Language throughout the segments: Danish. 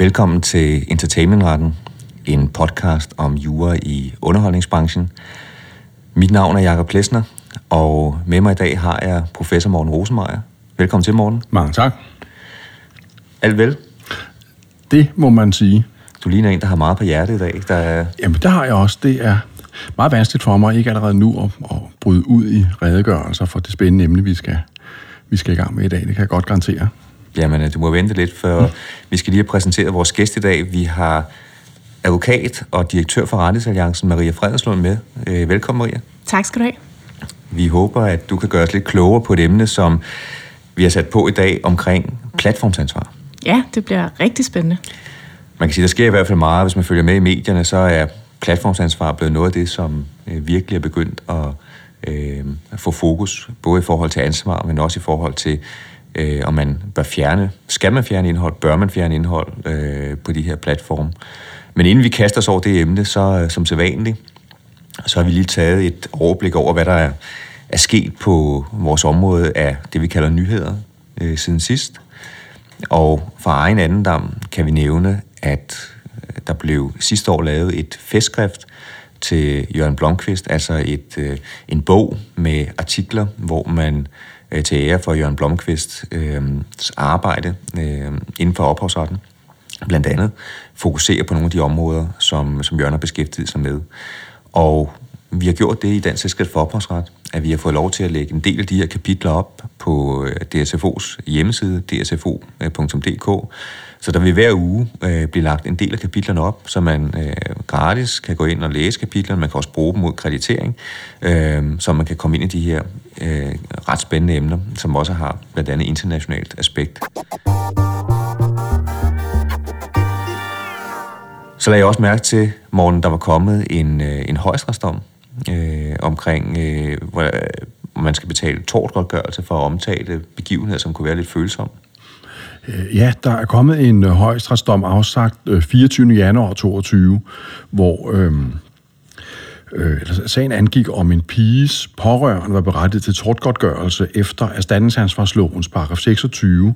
Velkommen til Entertainmentretten, en podcast om jura i underholdningsbranchen. Mit navn er Jakob Plesner, og med mig i dag har jeg professor Morten Rosenmeier. Velkommen til, Morten. Mange tak. Alt vel? Det må man sige. Du ligner en, der har meget på hjertet i dag. Der er... Jamen, det har jeg også. Det er meget vanskeligt for mig ikke allerede nu at, at bryde ud i redegørelser for det spændende emne, vi skal, vi skal i gang med i dag. Det kan jeg godt garantere. Jamen, øh, du må vente lidt, for mm. vi skal lige have præsenteret vores gæst i dag. Vi har advokat og direktør for Rettighedsalliancen, Maria Fredenslund, med. Øh, velkommen, Maria. Tak skal du have. Vi håber, at du kan gøre os lidt klogere på et emne, som vi har sat på i dag omkring platformsansvar. Ja, det bliver rigtig spændende. Man kan sige, der sker i hvert fald meget, hvis man følger med i medierne, så er platformsansvar blevet noget af det, som øh, virkelig er begyndt at øh, få fokus, både i forhold til ansvar, men også i forhold til, øh, om man bør fjerne, skal man fjerne indhold, bør man fjerne indhold øh, på de her platforme. Men inden vi kaster os over det emne, så øh, som sædvanligt, så har vi lige taget et overblik over, hvad der er, er sket på vores område af det, vi kalder nyheder øh, siden sidst. Og fra egen andendam kan vi nævne, at øh, der blev sidste år lavet et festskrift til Jørgen Blomqvist, altså et, øh, en bog med artikler, hvor man øh, til ære for Jørgen Blomqvists øh, arbejde øh, inden for ophavsretten, blandt andet fokuserer på nogle af de områder, som, som Jørgen har beskæftiget sig med. Og vi har gjort det i Dansk Selskab for Ophavsret, at vi har fået lov til at lægge en del af de her kapitler op på øh, DSFO's hjemmeside, dsfo.dk, øh, så der vil hver uge øh, blive lagt en del af kapitlerne op, så man øh, gratis kan gå ind og læse kapitlerne. Man kan også bruge dem mod kreditering, øh, så man kan komme ind i de her øh, ret spændende emner, som også har blandt andet internationalt aspekt. Så lagde jeg også mærke til, morgen der var kommet en, øh, en højstrætsdom øh, omkring, øh, hvor øh, man skal betale tortgodtgørelse for at omtale begivenheder, som kunne være lidt følsomme. Øh, ja, der er kommet en øh, højesteretsdom højstrætsdom afsagt øh, 24. Januar 2022, hvor øhm, øh, øh, sagen angik om en piges pårørende var berettiget til tortgodtgørelse efter erstatningsansvarslovens paragraf 26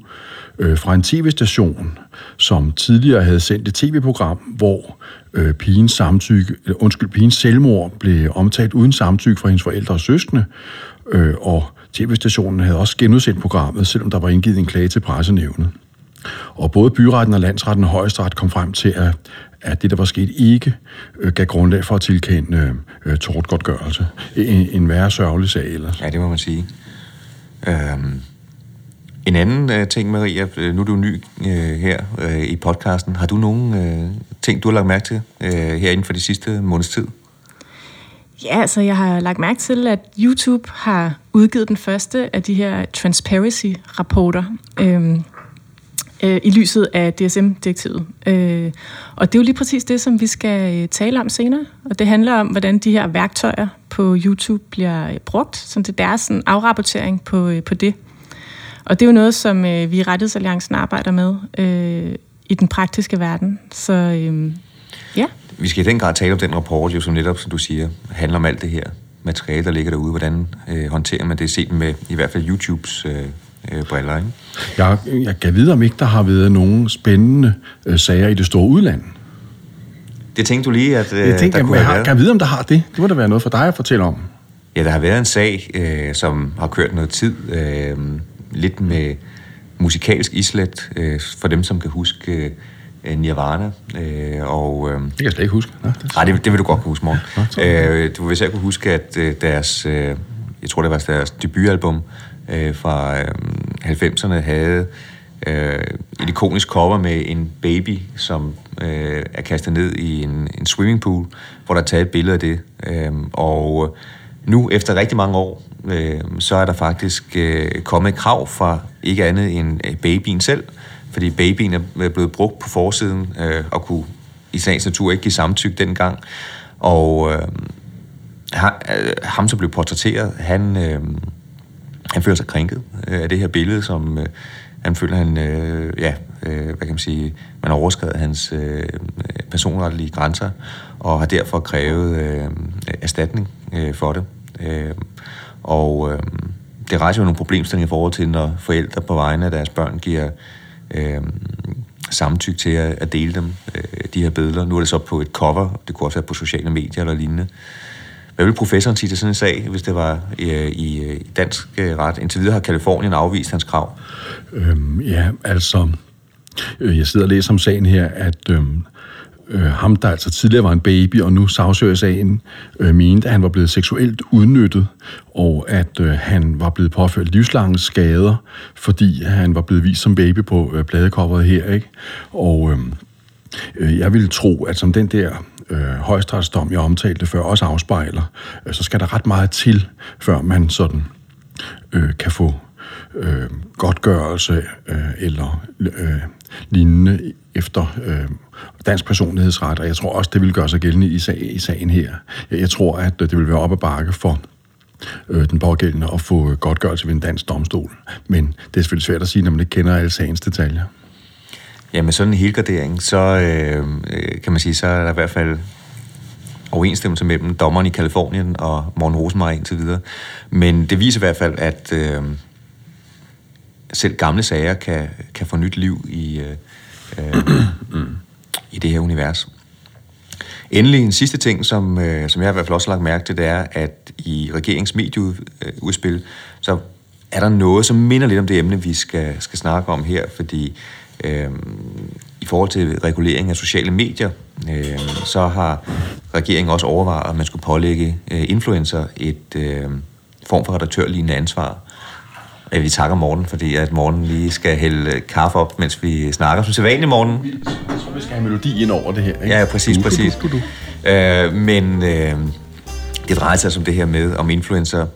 øh, fra en tv-station, som tidligere havde sendt et tv-program, hvor øh, pigens, samtykke, eller, undskyld, pigens selvmord blev omtalt uden samtykke fra hendes forældre og søskende, øh, og tv-stationen havde også genudsendt programmet, selvom der var indgivet en klage til pressenævnet. Og både byretten og landsretten og højesteret kom frem til, at, at det, der var sket, ikke øh, gav grundlag for at tilkende øh, tortgodtgørelse. En, en værre sørgelig sag ellers. Ja, det må man sige. Øhm, en anden øh, ting, Maria, øh, nu er du ny øh, her øh, i podcasten. Har du nogle øh, ting, du har lagt mærke til øh, her inden for de sidste måneds tid? Ja, altså jeg har lagt mærke til, at YouTube har udgivet den første af de her transparency-rapporter øh, øh, i lyset af DSM-direktivet. Øh, og det er jo lige præcis det, som vi skal øh, tale om senere. Og det handler om, hvordan de her værktøjer på YouTube bliver øh, brugt, som det er deres sådan, afrapportering på, øh, på det. Og det er jo noget, som øh, vi i Rettighedsalliancen arbejder med øh, i den praktiske verden. Så øh, ja. Vi skal i den grad tale om den rapport, jo, som netop, som du siger, handler om alt det her materiale, der ligger derude. Hvordan øh, håndterer man det set med i hvert fald YouTubes øh, øh, briller, ikke? Jeg, jeg kan vide, om ikke der har været nogen spændende øh, sager i det store udland. Det tænkte du lige, at øh, jeg tænkte, der kunne jeg, have Kan jeg vide, om der har det? Det må da være noget for dig at fortælle om. Ja, der har været en sag, øh, som har kørt noget tid, øh, lidt med musikalsk islet, øh, for dem, som kan huske øh, Nirvana. Øh, og, øh, det kan jeg slet ikke huske. Nå, det, nej, det, det vil du godt kunne huske, morgen. øh, du vil selv kunne huske, at øh, deres, øh, jeg tror det var deres debutalbum øh, fra øh, 90'erne, havde øh, et ikonisk cover med en baby, som øh, er kastet ned i en, en swimmingpool, hvor der er taget et billede af det. Øh, og nu, efter rigtig mange år, øh, så er der faktisk øh, kommet et krav fra ikke andet end øh, babyen selv, fordi babyen er blevet brugt på forsiden øh, og kunne i sagens natur ikke give samtykke dengang. Og øh, øh, ham, som blev portrætteret, han, øh, han føler sig krænket øh, af det her billede, som øh, han føler, han, øh, ja, øh, hvad kan man sige, man har overskrevet hans øh, personrettelige grænser, og har derfor krævet øh, erstatning øh, for det. Øh, og øh, det rejser jo nogle problemstillinger i forhold til, når forældre på vegne af deres børn giver, øh, samtykke til at, at dele dem, øh, de her billeder. Nu er det så på et cover, det kunne også være på sociale medier eller lignende. Hvad vil professoren sige til sådan en sag, hvis det var øh, i, i, i dansk øh, ret? Indtil videre har Kalifornien afvist hans krav. Øhm, ja, altså, øh, jeg sidder og læser om sagen her, at øh, øh, ham, der altså tidligere var en baby, og nu sagsøger sagen, øh, mente, at han var blevet seksuelt udnyttet, og at øh, han var blevet påført livslange skader, fordi han var blevet vist som baby på øh, pladecoveret her, ikke? Og øh, øh, jeg ville tro, at som den der øh, højstrætsdom, jeg omtalte før, også afspejler, øh, så skal der ret meget til, før man sådan øh, kan få øh, godtgørelse øh, eller øh, lignende efter øh, dansk personlighedsret, og jeg tror også, det vil gøre sig gældende i, sag, i sagen her. Jeg tror, at øh, det vil være op ad bakke for øh, den pågældende at få godtgørelse ved en dansk domstol. Men det er selvfølgelig svært at sige, når man ikke kender alle sagens detaljer. Ja, med sådan en helgardering, så øh, øh, kan man sige, så er der i hvert fald overensstemmelse mellem dommeren i Kalifornien og Morten Rosenmeier indtil videre. Men det viser i hvert fald, at øh, selv gamle sager kan, kan få nyt liv i, øh, øh, i det her univers. Endelig en sidste ting, som, øh, som jeg i hvert fald også har lagt mærke til, det er, at i regeringsmedieudspil, så er der noget, som minder lidt om det emne, vi skal, skal snakke om her, fordi øh, i forhold til regulering af sociale medier, øh, så har regeringen også overvejet, at man skulle pålægge øh, influencer et øh, form for redaktørlignende ansvar Ja, vi takker morgen, fordi at morgen lige skal hælde kaffe op, mens vi snakker. Som sædvanlig morgen. Jeg tror, vi skal have melodi ind over det her. Ikke? Ja, præcis, præcis. Du, du, du. Øh, men øh, det drejer sig om det her med, om influencer,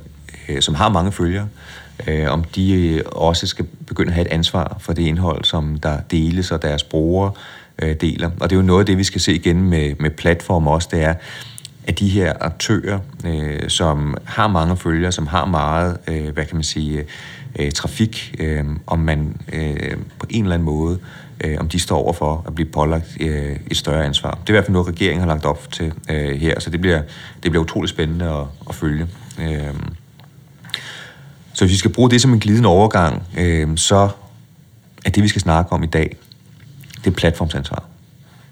øh, som har mange følgere, øh, om de øh, også skal begynde at have et ansvar for det indhold, som der deles, og deres brugere øh, deler. Og det er jo noget af det, vi skal se igen med, med platformer også, det er, at de her aktører, øh, som har mange følgere, som har meget, øh, hvad kan man sige, øh, trafik, øh, om man øh, på en eller anden måde, øh, om de står over for at blive pålagt øh, et større ansvar. Det er i hvert fald noget, regeringen har lagt op til øh, her, så det bliver, det bliver utroligt spændende at, at følge. Øh, så hvis vi skal bruge det som en glidende overgang, øh, så er det, vi skal snakke om i dag, det er platformsansvar.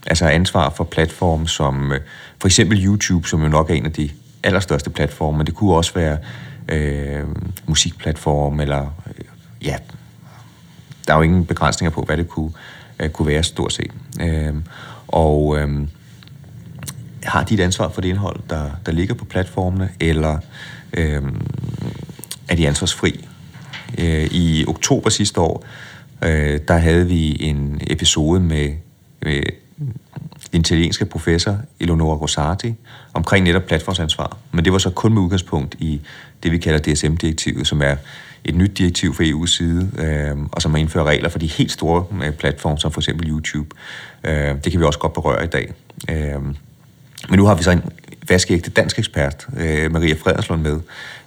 Altså ansvar for platform som øh, for eksempel YouTube, som jo nok er en af de allerstørste platforme, men det kunne også være øh, musikplatform, eller øh, ja, der er jo ingen begrænsninger på, hvad det kunne, øh, kunne være stort set. Øh, og øh, har de et ansvar for det indhold, der, der ligger på platformene, eller øh, er de ansvarsfri? Øh, I oktober sidste år, øh, der havde vi en episode med, med den italienske professor Eleonora Rosati omkring netop platformsansvar. Men det var så kun med udgangspunkt i det, vi kalder DSM-direktivet, som er et nyt direktiv fra EU's side, øh, og som har indført regler for de helt store øh, platforme, som for eksempel YouTube. Øh, det kan vi også godt berøre i dag. Øh, men nu har vi så en vaskeægte dansk ekspert, øh, Maria Frederslund, med.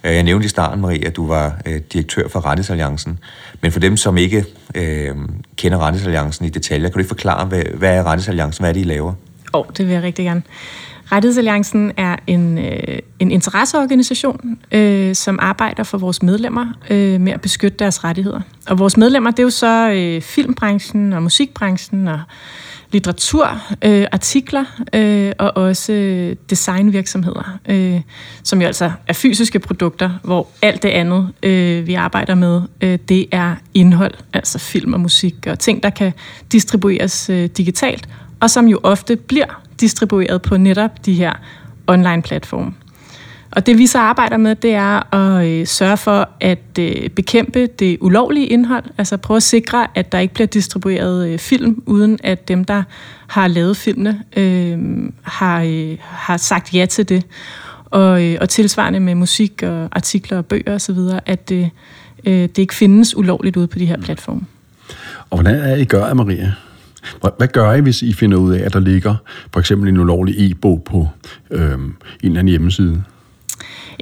Øh, jeg nævnte i starten, Maria, at du var øh, direktør for Rettighedsalliancen. Men for dem, som ikke øh, kender Rettighedsalliancen i detaljer, kan du ikke forklare, hvad, hvad er Rettighedsalliancen? Hvad er det, I laver? Åh, oh, det vil jeg rigtig gerne. Rettighedsalliancen er en, øh, en interesseorganisation, øh, som arbejder for vores medlemmer øh, med at beskytte deres rettigheder. Og vores medlemmer, det er jo så øh, filmbranchen og musikbranchen og litteratur, øh, artikler øh, og også designvirksomheder, øh, som jo altså er fysiske produkter, hvor alt det andet, øh, vi arbejder med, øh, det er indhold, altså film og musik og ting, der kan distribueres øh, digitalt, og som jo ofte bliver distribueret på netop de her online-platforme. Og det vi så arbejder med, det er at øh, sørge for at øh, bekæmpe det ulovlige indhold, altså prøve at sikre, at der ikke bliver distribueret øh, film, uden at dem, der har lavet filmene, øh, har, øh, har sagt ja til det. Og, øh, og tilsvarende med musik og artikler og bøger osv., at øh, øh, det ikke findes ulovligt ude på de her platforme. Og hvordan er I gør, Maria? Hvad gør I, hvis I finder ud af, at der ligger for eksempel en ulovlig e-bog på øh, en eller anden hjemmeside?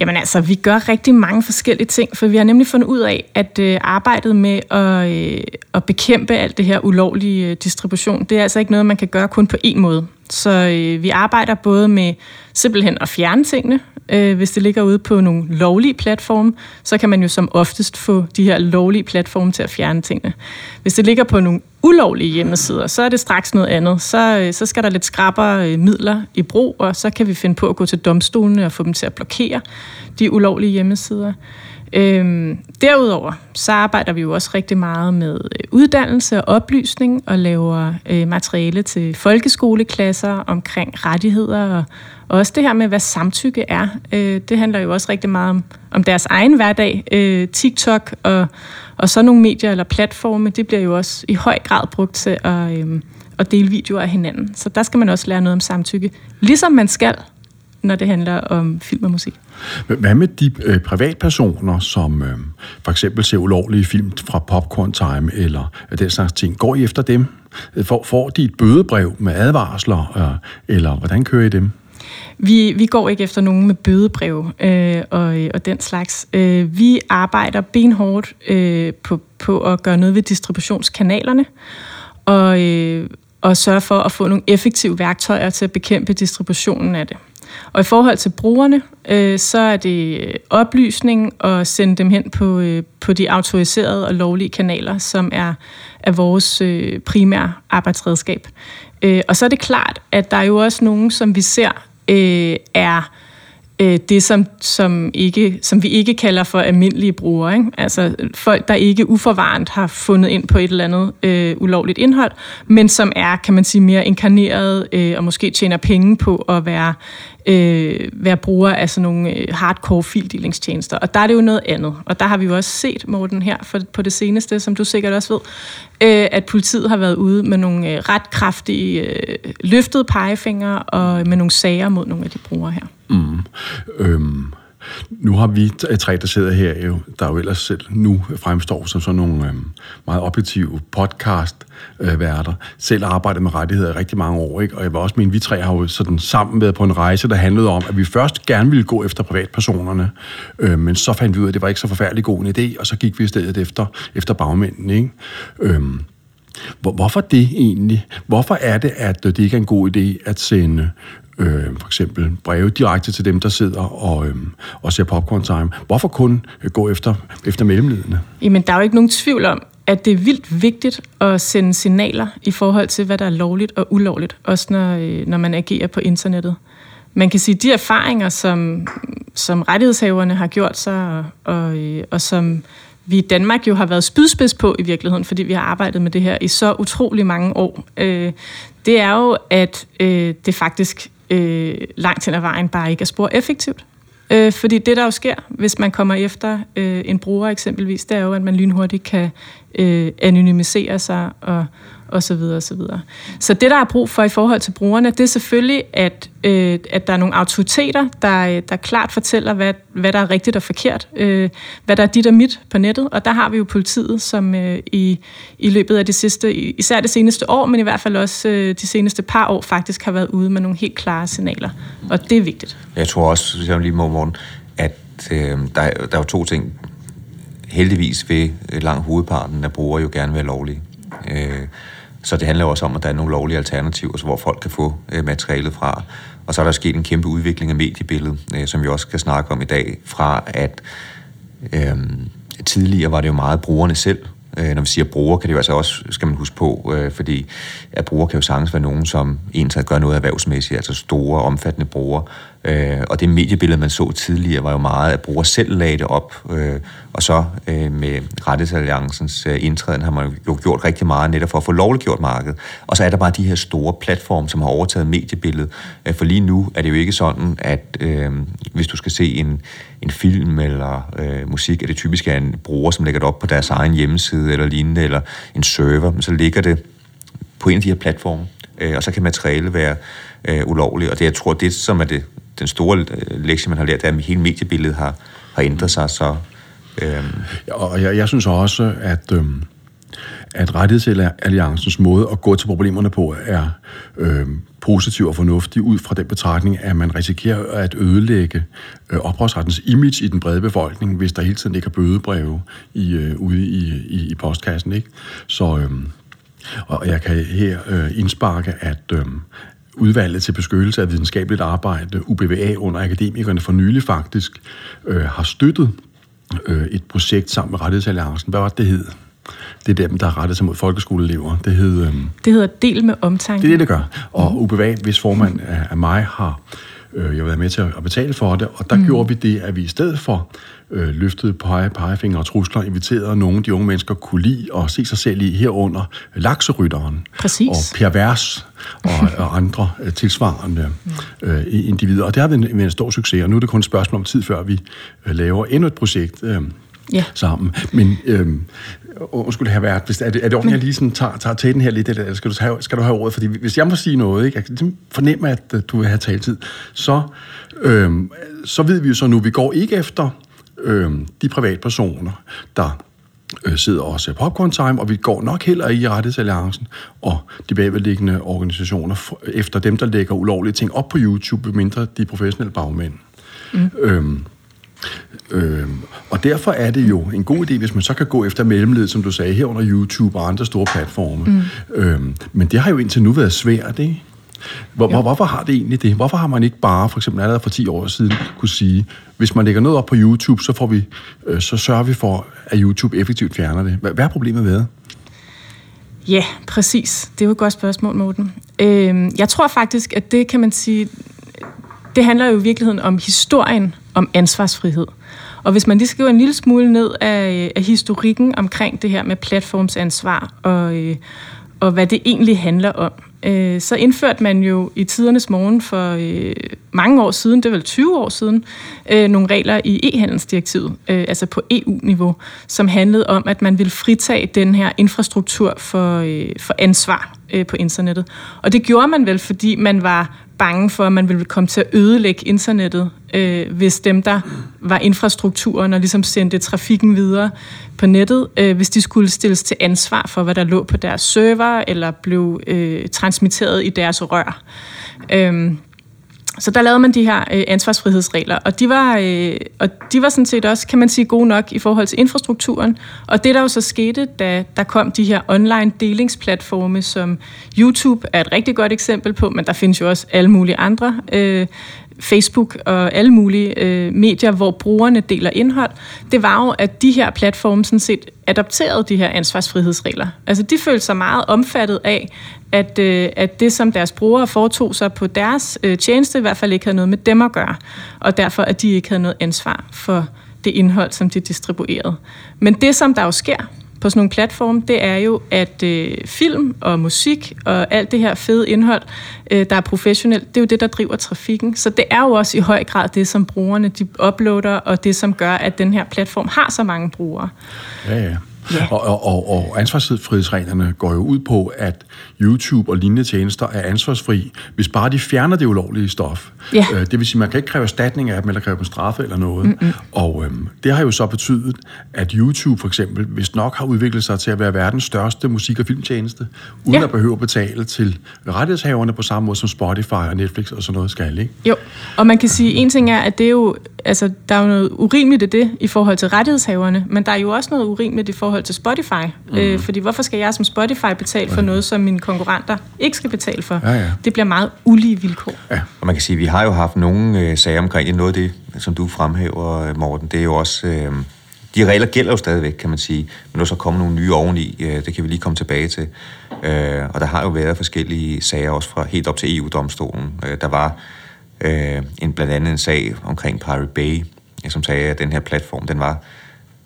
Jamen altså, vi gør rigtig mange forskellige ting, for vi har nemlig fundet ud af, at øh, arbejdet med at, øh, at bekæmpe alt det her ulovlige øh, distribution, det er altså ikke noget, man kan gøre kun på én måde. Så øh, vi arbejder både med simpelthen at fjerne tingene. Øh, hvis det ligger ude på nogle lovlige platforme, så kan man jo som oftest få de her lovlige platforme til at fjerne tingene. Hvis det ligger på nogle ulovlige hjemmesider, så er det straks noget andet. Så, øh, så skal der lidt skrabere øh, midler i brug, og så kan vi finde på at gå til domstolene og få dem til at blokere de ulovlige hjemmesider. Øhm, derudover så arbejder vi jo også rigtig meget med øh, uddannelse og oplysning og laver øh, materiale til folkeskoleklasser omkring rettigheder og også det her med, hvad samtykke er. Øh, det handler jo også rigtig meget om, om deres egen hverdag. Øh, TikTok og, og så nogle medier eller platforme, det bliver jo også i høj grad brugt til at, øh, at dele videoer af hinanden. Så der skal man også lære noget om samtykke. Ligesom man skal når det handler om film og musik. Hvad med de øh, privatpersoner, som øh, for eksempel ser ulovlige film fra Popcorn Time eller den slags ting? Går I efter dem? Får, får de et bødebrev med advarsler, øh, eller hvordan kører I dem? Vi, vi går ikke efter nogen med bødebrev øh, og, og den slags. Øh, vi arbejder benhårdt øh, på, på at gøre noget ved distributionskanalerne, og, øh, og sørge for at få nogle effektive værktøjer til at bekæmpe distributionen af det. Og i forhold til brugerne, øh, så er det øh, oplysning og sende dem hen på, øh, på de autoriserede og lovlige kanaler, som er, er vores øh, primære arbejdsredskab. Øh, og så er det klart, at der er jo også nogen, som vi ser øh, er øh, det, som, som, ikke, som vi ikke kalder for almindelige brugere. Ikke? Altså folk, der ikke uforvarende har fundet ind på et eller andet øh, ulovligt indhold, men som er, kan man sige, mere inkarneret øh, og måske tjener penge på at være, øh, være bruger af sådan nogle øh, hardcore fildelingstjenester. Og der er det jo noget andet. Og der har vi jo også set, Morten, her for, på det seneste, som du sikkert også ved, øh, at politiet har været ude med nogle øh, ret kraftige øh, løftede pegefingre og med nogle sager mod nogle af de brugere her. Mm. Øhm, nu har vi tre, der sidder her, jo, der jo ellers selv nu fremstår som sådan nogle øhm, meget objektive podcast-værter, selv arbejdet med rettigheder i rigtig mange år, ikke? og jeg vil også mene, vi tre har jo sådan sammen været på en rejse, der handlede om, at vi først gerne ville gå efter privatpersonerne, øh, men så fandt vi ud af, at det var ikke så forfærdelig god en idé, og så gik vi i stedet efter, efter bagmændene. Ikke? Øhm, Hvorfor det egentlig? Hvorfor er det, at det ikke er en god idé at sende øh, for eksempel breve direkte til dem, der sidder og, øh, og ser Popcorn Time. Hvorfor kun øh, gå efter, efter mellemledende? Jamen, der er jo ikke nogen tvivl om, at det er vildt vigtigt at sende signaler i forhold til, hvad der er lovligt og ulovligt, også når, øh, når man agerer på internettet. Man kan sige, at de erfaringer, som, som rettighedshaverne har gjort sig, og, og, øh, og som vi i Danmark jo har været spydspids på i virkeligheden, fordi vi har arbejdet med det her i så utrolig mange år, øh, det er jo, at øh, det faktisk øh, langt hen ad vejen bare ikke er spor effektivt. Øh, fordi det, der jo sker, hvis man kommer efter øh, en bruger eksempelvis, det er jo, at man lynhurtigt kan øh, anonymisere sig og, og så videre, og så videre. Så det, der er brug for i forhold til brugerne, det er selvfølgelig, at, øh, at der er nogle autoriteter, der, øh, der klart fortæller, hvad, hvad der er rigtigt og forkert, øh, hvad der er dit og mit på nettet, og der har vi jo politiet, som øh, i, i løbet af det sidste, især det seneste år, men i hvert fald også øh, de seneste par år, faktisk har været ude med nogle helt klare signaler, og det er vigtigt. Jeg tror også, jeg lige må, morgen, at øh, der, der er jo to ting. Heldigvis vil øh, langt hovedparten af brugere jo gerne være lovlige. Øh, så det handler også om, at der er nogle lovlige alternativer, hvor folk kan få øh, materialet fra. Og så er der sket en kæmpe udvikling af mediebilledet, øh, som vi også skal snakke om i dag, fra at øh, tidligere var det jo meget brugerne selv, Øh, når vi siger bruger, kan det jo altså også, skal man huske på, øh, fordi at bruger kan jo sagtens være nogen, som ensat gør noget erhvervsmæssigt, altså store, omfattende brugere. Øh, og det mediebillede, man så tidligere, var jo meget, at bruger selv lagde det op, øh, og så øh, med Rettighedsalliancens øh, indtræden har man jo gjort rigtig meget netop for at få lovliggjort markedet. Og så er der bare de her store platforme, som har overtaget mediebilledet. Øh, for lige nu er det jo ikke sådan, at øh, hvis du skal se en, en film eller øh, musik, er det typisk en bruger, som lægger det op på deres egen hjemmeside eller lignende, eller en server, så ligger det på en af de her platforme, øh, og så kan materiale være øh, ulovligt. Og det, jeg tror, det som er det, den store øh, lektie, man har lært, er, at hele mediebilledet har, har ændret sig, så... Øh, og jeg, jeg synes også, at... Øh at rettighedsalliancens måde at gå til problemerne på er øh, positiv og fornuftig ud fra den betragtning, at man risikerer at ødelægge øh, oprørsrettens image i den brede befolkning, hvis der hele tiden ikke er bødebreve i, øh, ude i, i, i postkassen. Ikke? Så, øh, og jeg kan her øh, indsparke, at øh, udvalget til beskyttelse af videnskabeligt arbejde, UBVA, under akademikerne for nylig faktisk, øh, har støttet øh, et projekt sammen med Rettighedsalliancen. Hvad var det, det hed? Det er dem, der har rettet sig mod folkeskoleelever. Det, hed, øh, Det hedder Del med omtanke. det er det, det gør. Og UBVA, hvis formand af, af mig har øh, jeg været med til at betale for det, og der mm. gjorde vi det, at vi i stedet for øh, løftede pege, pegefinger og trusler, inviterede nogen, de unge mennesker kunne lide og se sig selv i herunder lakserytteren Præcis. og pervers og, og andre øh, tilsvarende øh, individer. Og det har været en, en stor succes, og nu er det kun et spørgsmål om tid, før vi øh, laver endnu et projekt øh, Ja. sammen. Men øh, undskyld have været, hvis, er, det, er det ordentligt, jeg lige sådan tager, tager til den her lidt, eller skal du, have, skal du have ordet? Fordi hvis jeg må sige noget, ikke, jeg kan ligesom fornemme, at øh, du vil have taletid, så, øh, så ved vi jo så nu, vi går ikke efter øh, de privatpersoner, der øh, sidder også popcorn time, og vi går nok heller ikke i rettighedsalliancen og de bagvedliggende organisationer efter dem, der lægger ulovlige ting op på YouTube, mindre de professionelle bagmænd. Mm. Øhm, Øhm, og derfor er det jo en god idé, hvis man så kan gå efter mellemledet, som du sagde, herunder YouTube og andre store platforme. Mm. Øhm, men det har jo indtil nu været svært, ikke? Hvor, hvor, hvorfor har det egentlig det? Hvorfor har man ikke bare, for eksempel allerede for 10 år siden, kunne sige, hvis man lægger noget op på YouTube, så, får vi, øh, så sørger vi for, at YouTube effektivt fjerner det. Hvad, hvad er problemet ved det? Ja, præcis. Det er jo et godt spørgsmål, Morten. Øhm, jeg tror faktisk, at det kan man sige, det handler jo i virkeligheden om historien om ansvarsfrihed. Og hvis man lige skriver en lille smule ned af, af historikken omkring det her med platformsansvar og, øh, og hvad det egentlig handler om, øh, så indførte man jo i tidernes morgen for øh, mange år siden, det er vel 20 år siden, øh, nogle regler i e-handelsdirektivet, øh, altså på EU-niveau, som handlede om, at man ville fritage den her infrastruktur for, øh, for ansvar øh, på internettet. Og det gjorde man vel, fordi man var bange for, at man ville komme til at ødelægge internettet, øh, hvis dem, der var infrastrukturen og ligesom sendte trafikken videre på nettet, øh, hvis de skulle stilles til ansvar for, hvad der lå på deres server eller blev øh, transmitteret i deres rør. Øh, så der lavede man de her øh, ansvarsfrihedsregler, og de, var, øh, og de var sådan set også, kan man sige, gode nok i forhold til infrastrukturen. Og det, der jo så skete, da der kom de her online delingsplatforme, som YouTube er et rigtig godt eksempel på, men der findes jo også alle mulige andre, øh, Facebook og alle mulige øh, medier, hvor brugerne deler indhold, det var jo, at de her platforme sådan set adopterede de her ansvarsfrihedsregler. Altså de følte sig meget omfattet af, at, øh, at det, som deres brugere foretog sig på deres øh, tjeneste, i hvert fald ikke havde noget med dem at gøre, og derfor, at de ikke havde noget ansvar for det indhold, som de distribuerede. Men det, som der jo sker på sådan nogle platforme, det er jo, at øh, film og musik og alt det her fede indhold, øh, der er professionelt, det er jo det, der driver trafikken. Så det er jo også i høj grad det, som brugerne de uploader, og det, som gør, at den her platform har så mange brugere. Ja, ja. Ja. Og, og, og, og ansvarsfrihedsreglerne går jo ud på, at YouTube og lignende tjenester er ansvarsfri, hvis bare de fjerner det ulovlige stof. Ja. Øh, det vil sige, man kan ikke kræve erstatning af dem, eller kræve dem straffe eller noget. Mm-mm. Og øhm, det har jo så betydet, at YouTube for eksempel, hvis nok har udviklet sig til at være verdens største musik- og filmtjeneste, uden ja. at behøve at betale til rettighedshaverne på samme måde som Spotify og Netflix og sådan noget skal, ikke? Jo, og man kan sige, en ting er, at det er jo, altså, der er jo noget urimeligt i det i forhold til rettighedshaverne, men der er jo også noget urimeligt i forhold til Spotify. Mm. Øh, fordi hvorfor skal jeg som Spotify betale for noget, som mine konkurrenter ikke skal betale for? Ja, ja. Det bliver meget ulige vilkår. Ja. Og man kan sige, at vi har jo haft nogle øh, sager omkring. Noget af det, som du fremhæver, øh, Morten, det er jo også... Øh, de regler gælder jo stadigvæk, kan man sige. Men nu er så kommet nogle nye oveni. Øh, det kan vi lige komme tilbage til. Øh, og der har jo været forskellige sager, også fra helt op til EU-domstolen. Øh, der var øh, en, blandt andet en sag omkring Pirate Bay, som sagde, at den her platform, den var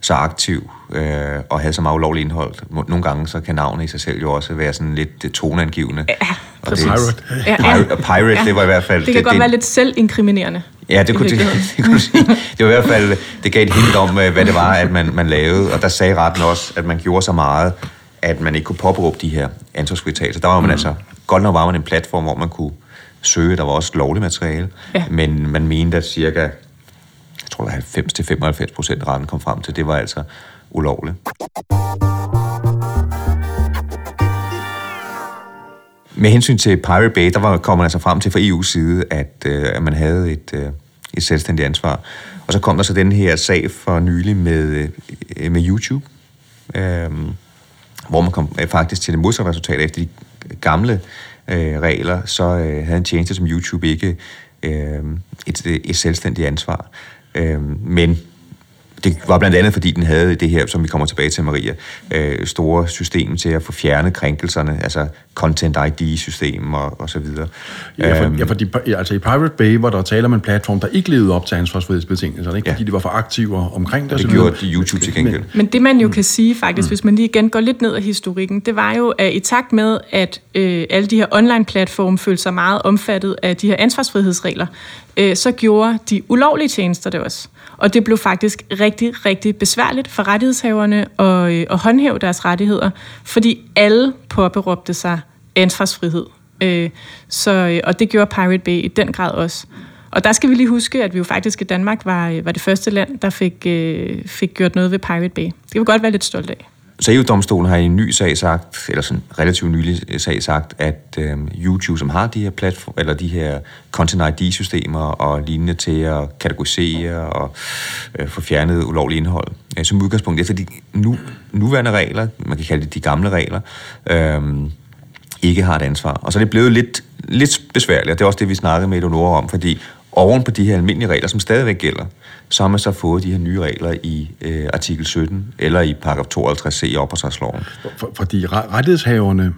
så aktiv øh, og havde så meget ulovligt indhold. Nogle gange så kan navnet i sig selv jo også være sådan lidt øh, toneangivende. Ja, Og det- Pirate. Ja, Pirate, pirate det var i hvert fald... Det kan godt være lidt selvinkriminerende. Ja, det kunne, det, det kunne sige. Det var i hvert fald, det gav et hint om, øh, hvad det var, at man, man lavede. Og der sagde retten også, at man gjorde så meget, at man ikke kunne påberåbe de her ansvarsfritagelser. Der var man mm. altså, godt nok var man en platform, hvor man kunne søge, der var også lovligt materiale, Ja. men man mente, at cirka, tror, det 90-95 procent retten kom frem til, det var altså ulovligt. Med hensyn til Pirate Bay, der var, kom man altså frem til fra EU's side, at, øh, at man havde et, øh, et selvstændigt ansvar. Og så kom der så den her sag for nylig med, øh, med YouTube, øh, hvor man kom øh, faktisk til det modsatte resultat efter de gamle øh, regler, så øh, havde en tjeneste som YouTube ikke øh, et, et selvstændigt ansvar. Øh, men det var blandt andet, fordi den havde det her, som vi kommer tilbage til, Maria, øh, store system til at få fjernet krænkelserne, altså Content ID-system og, og så videre. Ja, for, øhm, ja, fordi altså i Pirate Bay, hvor der taler om en platform, der ikke levede op til ansvarsfrihedsbetingelserne, ikke? Ja. fordi de var for aktive omkring det. Og det gjorde de YouTube til gengæld. Men, men det man jo mm. kan sige faktisk, mm. hvis man lige igen går lidt ned af historikken, det var jo, at i takt med, at øh, alle de her online-platforme følte sig meget omfattet af de her ansvarsfrihedsregler, øh, så gjorde de ulovlige tjenester det også. Og det blev faktisk rigtig, rigtig besværligt for rettighedshaverne at, øh, at håndhæve deres rettigheder, fordi alle påberåbte sig ansvarsfrihed. Øh, så, øh, og det gjorde Pirate Bay i den grad også. Og der skal vi lige huske, at vi jo faktisk i Danmark var, øh, var det første land, der fik, øh, fik gjort noget ved Pirate Bay. Det kan vi godt være lidt stolt af. Så EU-domstolen har i en ny sag sagt, eller sådan relativt nylig sag sagt, at øh, YouTube, som har de her platform, eller de her content ID-systemer og lignende til at kategorisere og øh, få fjernet ulovligt indhold, øh, som udgangspunkt efter de nu, nuværende regler, man kan kalde det de gamle regler, øh, ikke har et ansvar. Og så er det blevet lidt, lidt besværligt, og det er også det, vi snakkede med Eleonora om, fordi oven på de her almindelige regler, som stadigvæk gælder, så har man så fået de her nye regler i øh, artikel 17 eller i paragraf 52c i opholdsretsloven. For, fordi rettighedshaverne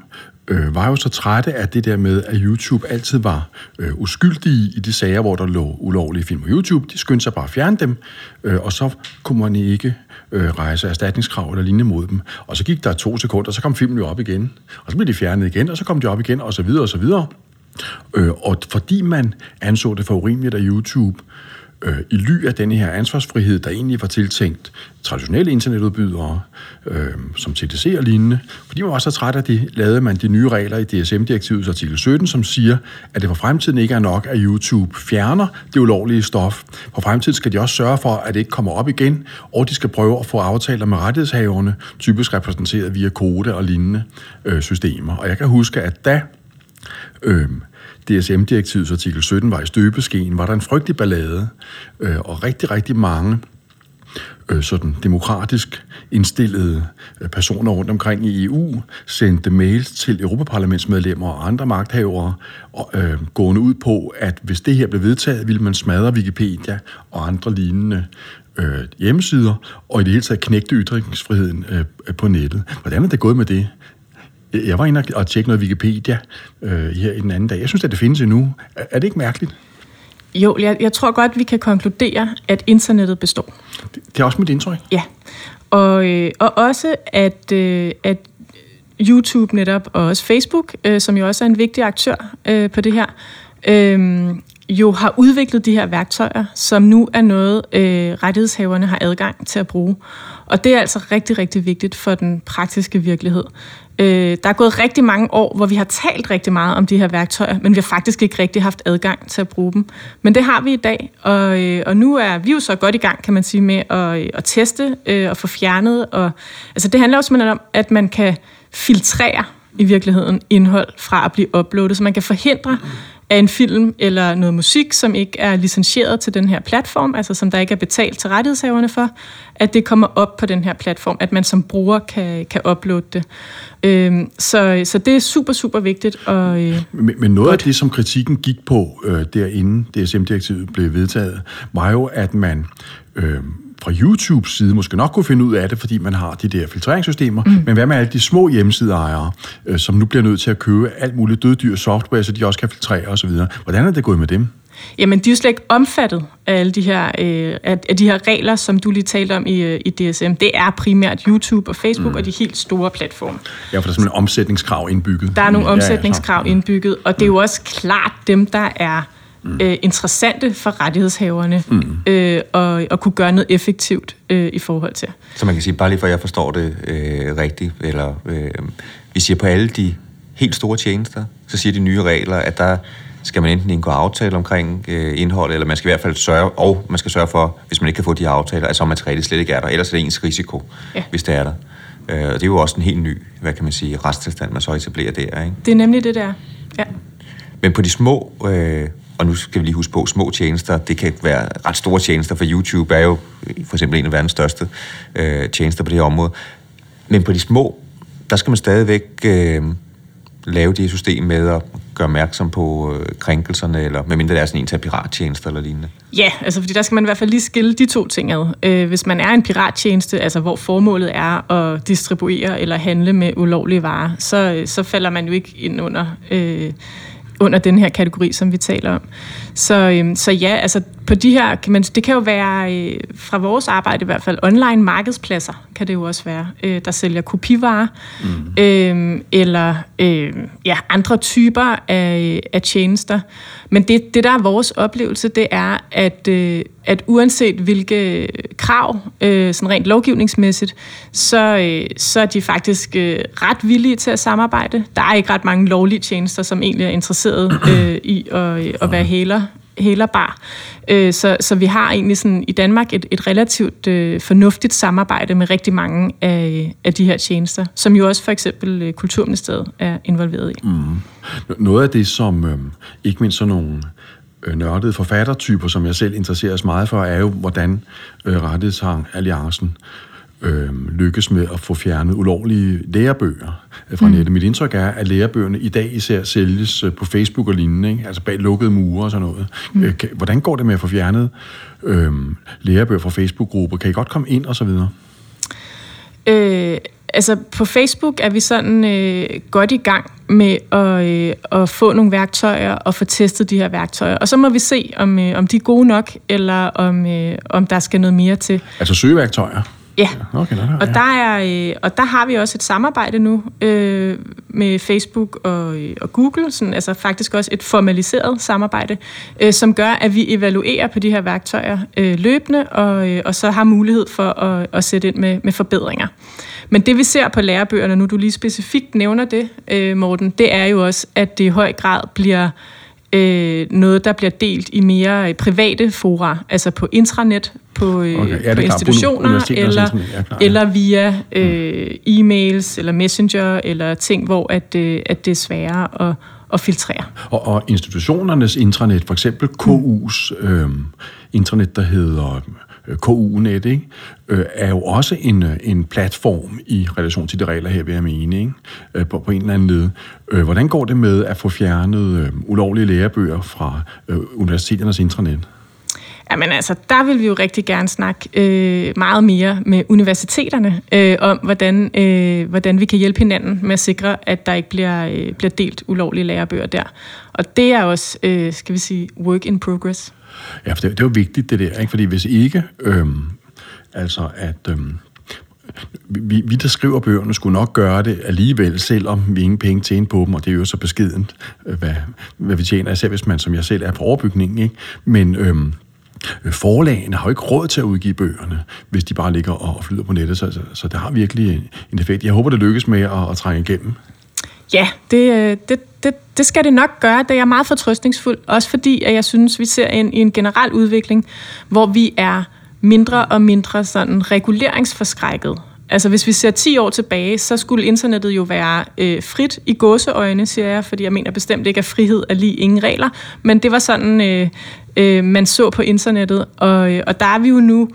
øh, var jo så trætte af det der med, at YouTube altid var øh, uskyldige i de sager, hvor der lå ulovlige film på YouTube. De skyndte sig bare at fjerne dem, øh, og så kunne man ikke øh, rejse erstatningskrav eller lignende mod dem. Og så gik der to sekunder, og så kom filmen jo op igen. Og så blev de fjernet igen, og så kom de op igen, og så videre, og så videre. Øh, og fordi man anså det for urimeligt af YouTube, øh, i ly af denne her ansvarsfrihed, der egentlig var tiltænkt traditionelle internetudbydere, øh, som TDC og lignende, fordi man var så træt af det, lavede man de nye regler i DSM-direktivets artikel 17, som siger, at det for fremtiden ikke er nok, at YouTube fjerner det ulovlige stof. For fremtiden skal de også sørge for, at det ikke kommer op igen, og de skal prøve at få aftaler med rettighedshaverne, typisk repræsenteret via kode og lignende øh, systemer. Og jeg kan huske, at da Øhm, DSM-direktivets artikel 17 var i støbeskeen, var der en frygtelig ballade, øh, og rigtig, rigtig mange øh, sådan demokratisk indstillede øh, personer rundt omkring i EU sendte mails til Europaparlamentsmedlemmer og andre magthavere og, øh, gående ud på, at hvis det her blev vedtaget, ville man smadre Wikipedia og andre lignende øh, hjemmesider, og i det hele taget knægte ytringsfriheden øh, øh på nettet. Hvordan er det gået med det? Jeg var inde og tjekke noget Wikipedia øh, her i den anden dag. Jeg synes, at det findes endnu. Er, er det ikke mærkeligt? Jo, jeg, jeg tror godt, vi kan konkludere, at internettet består. Det, det er også mit indtryk. Ja, og, øh, og også, at, øh, at YouTube netop, og også Facebook, øh, som jo også er en vigtig aktør øh, på det her, øh, jo har udviklet de her værktøjer, som nu er noget, øh, rettighedshaverne har adgang til at bruge. Og det er altså rigtig, rigtig vigtigt for den praktiske virkelighed. Øh, der er gået rigtig mange år, hvor vi har talt rigtig meget om de her værktøjer, men vi har faktisk ikke rigtig haft adgang til at bruge dem. Men det har vi i dag, og, øh, og nu er vi jo så godt i gang, kan man sige, med at, øh, at teste øh, og få fjernet. Og, altså det handler også om, at man kan filtrere i virkeligheden indhold fra at blive uploadet, så man kan forhindre, af en film eller noget musik, som ikke er licenseret til den her platform, altså som der ikke er betalt til rettighedshaverne for, at det kommer op på den her platform, at man som bruger kan, kan uploade det. Øhm, så, så det er super, super vigtigt. Og, øh, men, men noget godt. af det, som kritikken gik på øh, derinde DSM-direktivet blev vedtaget, var jo, at man øh, fra YouTubes side måske nok kunne finde ud af det, fordi man har de der filtreringssystemer. Mm. Men hvad med alle de små hjemmesideejere, øh, som nu bliver nødt til at købe alt muligt døddyr software, så de også kan filtrere osv.? Hvordan er det gået med dem? Jamen, de er jo slet ikke omfattet af alle de her, øh, af de her regler, som du lige talte om i, øh, i DSM. Det er primært YouTube og Facebook mm. og de helt store platforme. Ja, for der er simpelthen omsætningskrav indbygget. Der er nogle omsætningskrav ja, ja, indbygget, og det er jo også klart dem, der er mm. øh, interessante for rettighedshaverne mm. øh, og, og kunne gøre noget effektivt øh, i forhold til. Så man kan sige, bare lige for at jeg forstår det øh, rigtigt, eller øh, vi siger på alle de helt store tjenester, så siger de nye regler, at der skal man enten indgå aftale omkring øh, indhold, eller man skal i hvert fald sørge, og man skal sørge for, hvis man ikke kan få de her aftaler, at så materialet slet ikke er der, ellers er det ens risiko, ja. hvis det er der. Øh, og det er jo også en helt ny, hvad kan man sige, retstilstand, man så etablerer der, ikke? Det er nemlig det der, ja. Men på de små øh, og nu skal vi lige huske på, små tjenester, det kan være ret store tjenester, for YouTube er jo for eksempel en af verdens største øh, tjenester på det her område. Men på de små, der skal man stadigvæk øh, lave det system med at gøre opmærksom på øh, krænkelserne, eller medmindre der er sådan en til pirattjenester eller lignende? Ja, altså fordi der skal man i hvert fald lige skille de to ting ad. Øh, hvis man er en pirattjeneste, altså hvor formålet er at distribuere eller handle med ulovlige varer, så, øh, så falder man jo ikke ind under... Øh, under den her kategori, som vi taler om. Så, øhm, så ja, altså på de her, kan man, det kan jo være øh, fra vores arbejde i hvert fald, online markedspladser kan det jo også være, øh, der sælger kopivarer, mm. øh, eller øh, ja, andre typer af, af tjenester. Men det, det, der er vores oplevelse, det er, at, øh, at uanset hvilke krav, øh, sådan rent lovgivningsmæssigt, så, øh, så er de faktisk øh, ret villige til at samarbejde. Der er ikke ret mange lovlige tjenester, som egentlig er interesseret øh, i at, øh, at være hæler hælerbar. Øh, så, så vi har egentlig sådan i Danmark et, et relativt øh, fornuftigt samarbejde med rigtig mange af, af de her tjenester, som jo også for eksempel øh, Kulturministeriet er involveret i. Mm. Noget af det, som øh, ikke mindst sådan nogle øh, nørdede forfattertyper, som jeg selv interesseres meget for, er jo, hvordan øh, Rettighedsalliancen øh, lykkes med at få fjernet ulovlige lærebøger fra mm. nettet. Mit indtryk er, at lærebøgerne i dag især sælges øh, på Facebook og lignende, ikke? altså bag lukkede mure og sådan noget. Mm. Øh, hvordan går det med at få fjernet øh, lærebøger fra Facebook-grupper? Kan I godt komme ind og så videre? Øh, altså på Facebook er vi sådan øh, godt i gang med at, øh, at få nogle værktøjer og få testet de her værktøjer. Og så må vi se, om, øh, om de er gode nok, eller om, øh, om der skal noget mere til. Altså søgeværktøjer? Ja, okay, der, og, der er, øh, og der har vi også et samarbejde nu øh, med Facebook og, øh, og Google, sådan, altså faktisk også et formaliseret samarbejde, øh, som gør, at vi evaluerer på de her værktøjer øh, løbende, og, øh, og så har mulighed for at, at sætte ind med, med forbedringer. Men det vi ser på lærebøgerne, nu du lige specifikt nævner det, øh, Morten, det er jo også, at det i høj grad bliver øh, noget, der bliver delt i mere øh, private fora, altså på intranet, på, øh, okay. ja, på institutioner, på eller, ja, klar, ja. eller via øh, e-mails, eller messenger, eller ting, hvor at, øh, at det er sværere at, at filtrere. Og, og institutionernes intranet, for eksempel KU's øh, intranet, der hedder Øh, Øh, KU-net, ikke? Øh, er jo også en, øh, en platform i relation til de regler her, vil jeg mene, ikke? Øh, på, på en eller anden led. Hvordan går det med at få fjernet ulovlige lærebøger fra universiteternes intranet? Jamen altså, der vil vi jo rigtig gerne snakke øh, meget mere med universiteterne øh, om, hvordan, øh, hvordan vi kan hjælpe hinanden med at sikre, at der ikke bliver, øh, bliver delt ulovlige lærebøger der. Og det er også, øh, skal vi sige, work in progress. Ja, for det, det er vigtigt det der, ikke? fordi hvis ikke, øhm, altså at øhm, vi, vi, der skriver bøgerne, skulle nok gøre det alligevel, selvom vi ingen penge tjener på dem, og det er jo så beskedent, øh, hvad, hvad vi tjener, især hvis man som jeg selv er på overbygningen. Ikke? Men øhm, forlagene har jo ikke råd til at udgive bøgerne, hvis de bare ligger og flyder på nettet, så, så, så det har virkelig en effekt. Jeg håber, det lykkes med at, at trænge igennem. Ja, det, øh, det, det, det skal det nok gøre. Det er jeg meget fortrøstningsfuld. Også fordi, at jeg synes, vi ser en, en generel udvikling, hvor vi er mindre og mindre sådan reguleringsforskrækket. Altså hvis vi ser 10 år tilbage, så skulle internettet jo være øh, frit i gåseøjne, siger jeg, fordi jeg mener bestemt ikke, at frihed er lige ingen regler, men det var sådan, øh, øh, man så på internettet, og, øh, og der er vi jo nu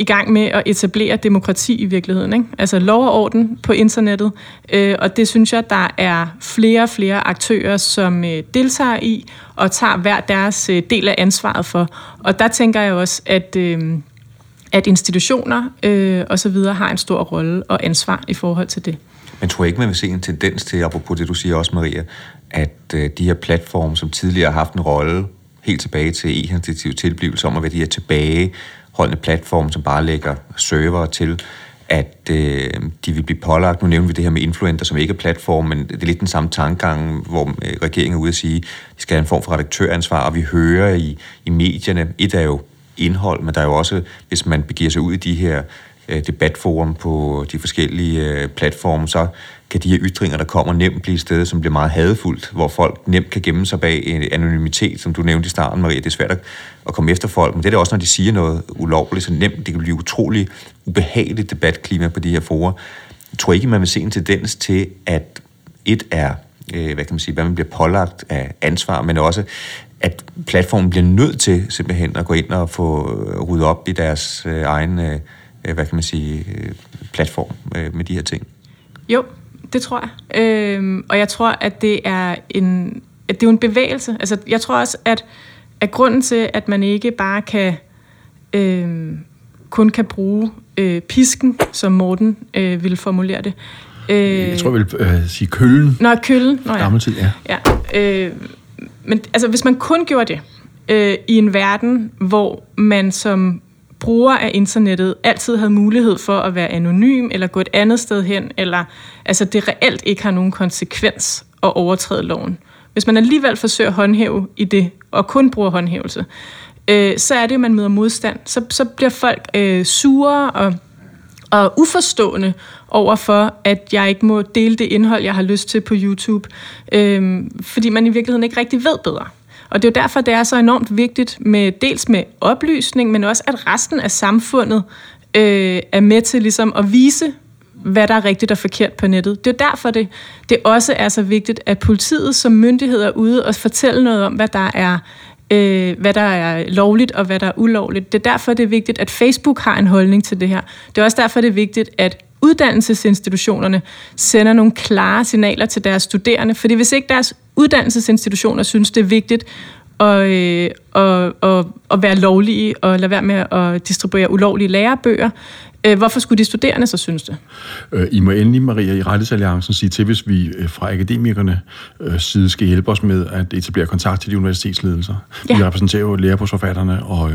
i gang med at etablere demokrati i virkeligheden. Ikke? Altså lov og orden på internettet. Øh, og det synes jeg, der er flere og flere aktører, som øh, deltager i og tager hver deres øh, del af ansvaret for. Og der tænker jeg også, at, øh, at institutioner øh, osv. har en stor rolle og ansvar i forhold til det. Men tror jeg ikke, man vil se en tendens til, apropos det du siger også, Maria, at øh, de her platforme, som tidligere har haft en rolle helt tilbage til e-initiativ tilblivelse om at være de her tilbage holdende platform, som bare lægger server til, at øh, de vil blive pålagt. Nu nævner vi det her med influenter, som ikke er platform, men det er lidt den samme tankegang, hvor øh, regeringen er ude at sige, at de skal have en form for redaktøransvar, og vi hører i, i medierne, et er jo indhold, men der er jo også, hvis man begiver sig ud i de her Øh, debatforum på de forskellige øh, platforme, så kan de her ytringer, der kommer, nemt blive et sted, som bliver meget hadefuldt, hvor folk nemt kan gemme sig bag en anonymitet, som du nævnte i starten, Maria. Det er svært at komme efter folk, men det er det også, når de siger noget ulovligt, så nemt. Det kan blive utrolig ubehageligt debatklima på de her forer. Jeg tror ikke, man vil se en tendens til, at et er, øh, hvad kan man sige, hvad man bliver pålagt af ansvar, men også, at platformen bliver nødt til simpelthen at gå ind og få øh, ryddet op i deres øh, egen, øh, hvad kan man sige, platform med de her ting. Jo, det tror jeg. Øhm, og jeg tror, at det er en, at det er en bevægelse. Altså, jeg tror også, at, at grunden til, at man ikke bare kan øhm, kun kan bruge øh, pisken, som Morten øh, ville formulere det. Øh, jeg tror, jeg vil øh, sige køllen. Nå, køllen. Nå, ja. Gammel tid, ja. ja øh, men altså, hvis man kun gjorde det øh, i en verden, hvor man som bruger af internettet altid havde mulighed for at være anonym, eller gå et andet sted hen, eller altså det reelt ikke har nogen konsekvens at overtræde loven. Hvis man alligevel forsøger at håndhæve i det, og kun bruger håndhævelse, øh, så er det, at man møder modstand. Så, så bliver folk øh, sure og, og uforstående over for, at jeg ikke må dele det indhold, jeg har lyst til på YouTube, øh, fordi man i virkeligheden ikke rigtig ved bedre. Og det er jo derfor, det er så enormt vigtigt med dels med oplysning, men også at resten af samfundet øh, er med til ligesom at vise, hvad der er rigtigt og forkert på nettet. Det er derfor, det, det også er så vigtigt, at politiet som myndighed er ude og fortælle noget om, hvad der er øh, hvad der er lovligt og hvad der er ulovligt. Det er derfor, det er vigtigt, at Facebook har en holdning til det her. Det er også derfor, det er vigtigt, at uddannelsesinstitutionerne sender nogle klare signaler til deres studerende, fordi hvis ikke deres uddannelsesinstitutioner synes, det er vigtigt at, øh, at, at, at være lovlige og lade være med at distribuere ulovlige lærebøger, øh, hvorfor skulle de studerende så synes det? Øh, I må endelig, Maria, i Rettighedsalliancen sige til, hvis vi fra akademikerne side skal hjælpe os med at etablere kontakt til de universitetsledelser. Ja. Vi repræsenterer jo lærerbrugsforfatterne, og,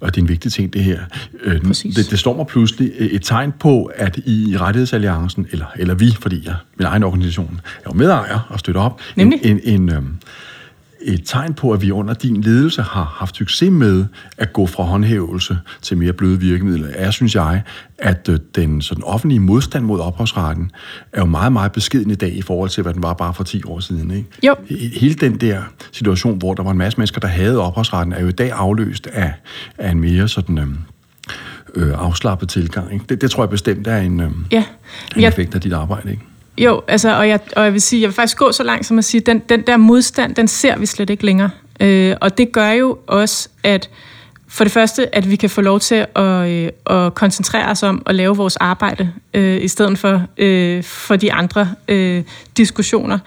og det er en vigtig ting, det her. Det, det står mig pludselig et tegn på, at I Rettighedsalliancen, eller, eller vi, fordi jeg, min egen organisation, er jo medejer og støtter op, Nemlig? en, en, en et tegn på, at vi under din ledelse har haft succes med at gå fra håndhævelse til mere bløde virkemidler, er, synes jeg, at øh, den sådan offentlige modstand mod ophavsretten er jo meget, meget beskeden i dag i forhold til, hvad den var bare for 10 år siden. Ikke? Jo. Hele den der situation, hvor der var en masse mennesker, der havde ophavsretten, er jo i dag afløst af, af en mere sådan... Øh, øh, afslappet tilgang. Ikke? Det, det tror jeg bestemt er en, øh, ja. en effekt af dit arbejde. Ikke? Jo, altså, og, jeg, og jeg vil sige, jeg vil faktisk gå så langt som at sige, den, den der modstand, den ser vi slet ikke længere. Øh, og det gør jo også, at for det første, at vi kan få lov til at, øh, at koncentrere os om at lave vores arbejde, øh, i stedet for, øh, for de andre øh, diskussioner.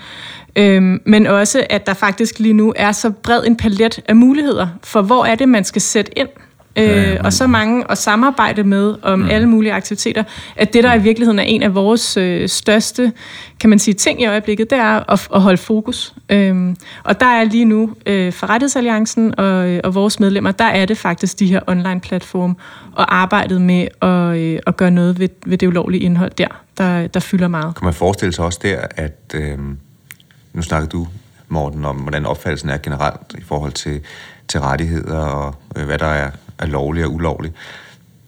Øh, men også, at der faktisk lige nu er så bred en palet af muligheder for, hvor er det, man skal sætte ind øh, og så mange at samarbejde med om mm. alle mulige aktiviteter, at det, der i virkeligheden er en af vores øh, største, kan man sige, ting i øjeblikket, det er at, at holde fokus. Øhm, og der er lige nu øh, Forrettighedsalliancen og, øh, og vores medlemmer, der er det faktisk de her online-platforme og arbejdet med at, øh, at gøre noget ved, ved det ulovlige indhold der, der, der fylder meget. Kan man forestille sig også der, at øh, nu snakker du, Morten, om hvordan opfattelsen er generelt i forhold til, til rettigheder og øh, hvad der er er lovlig og ulovlig.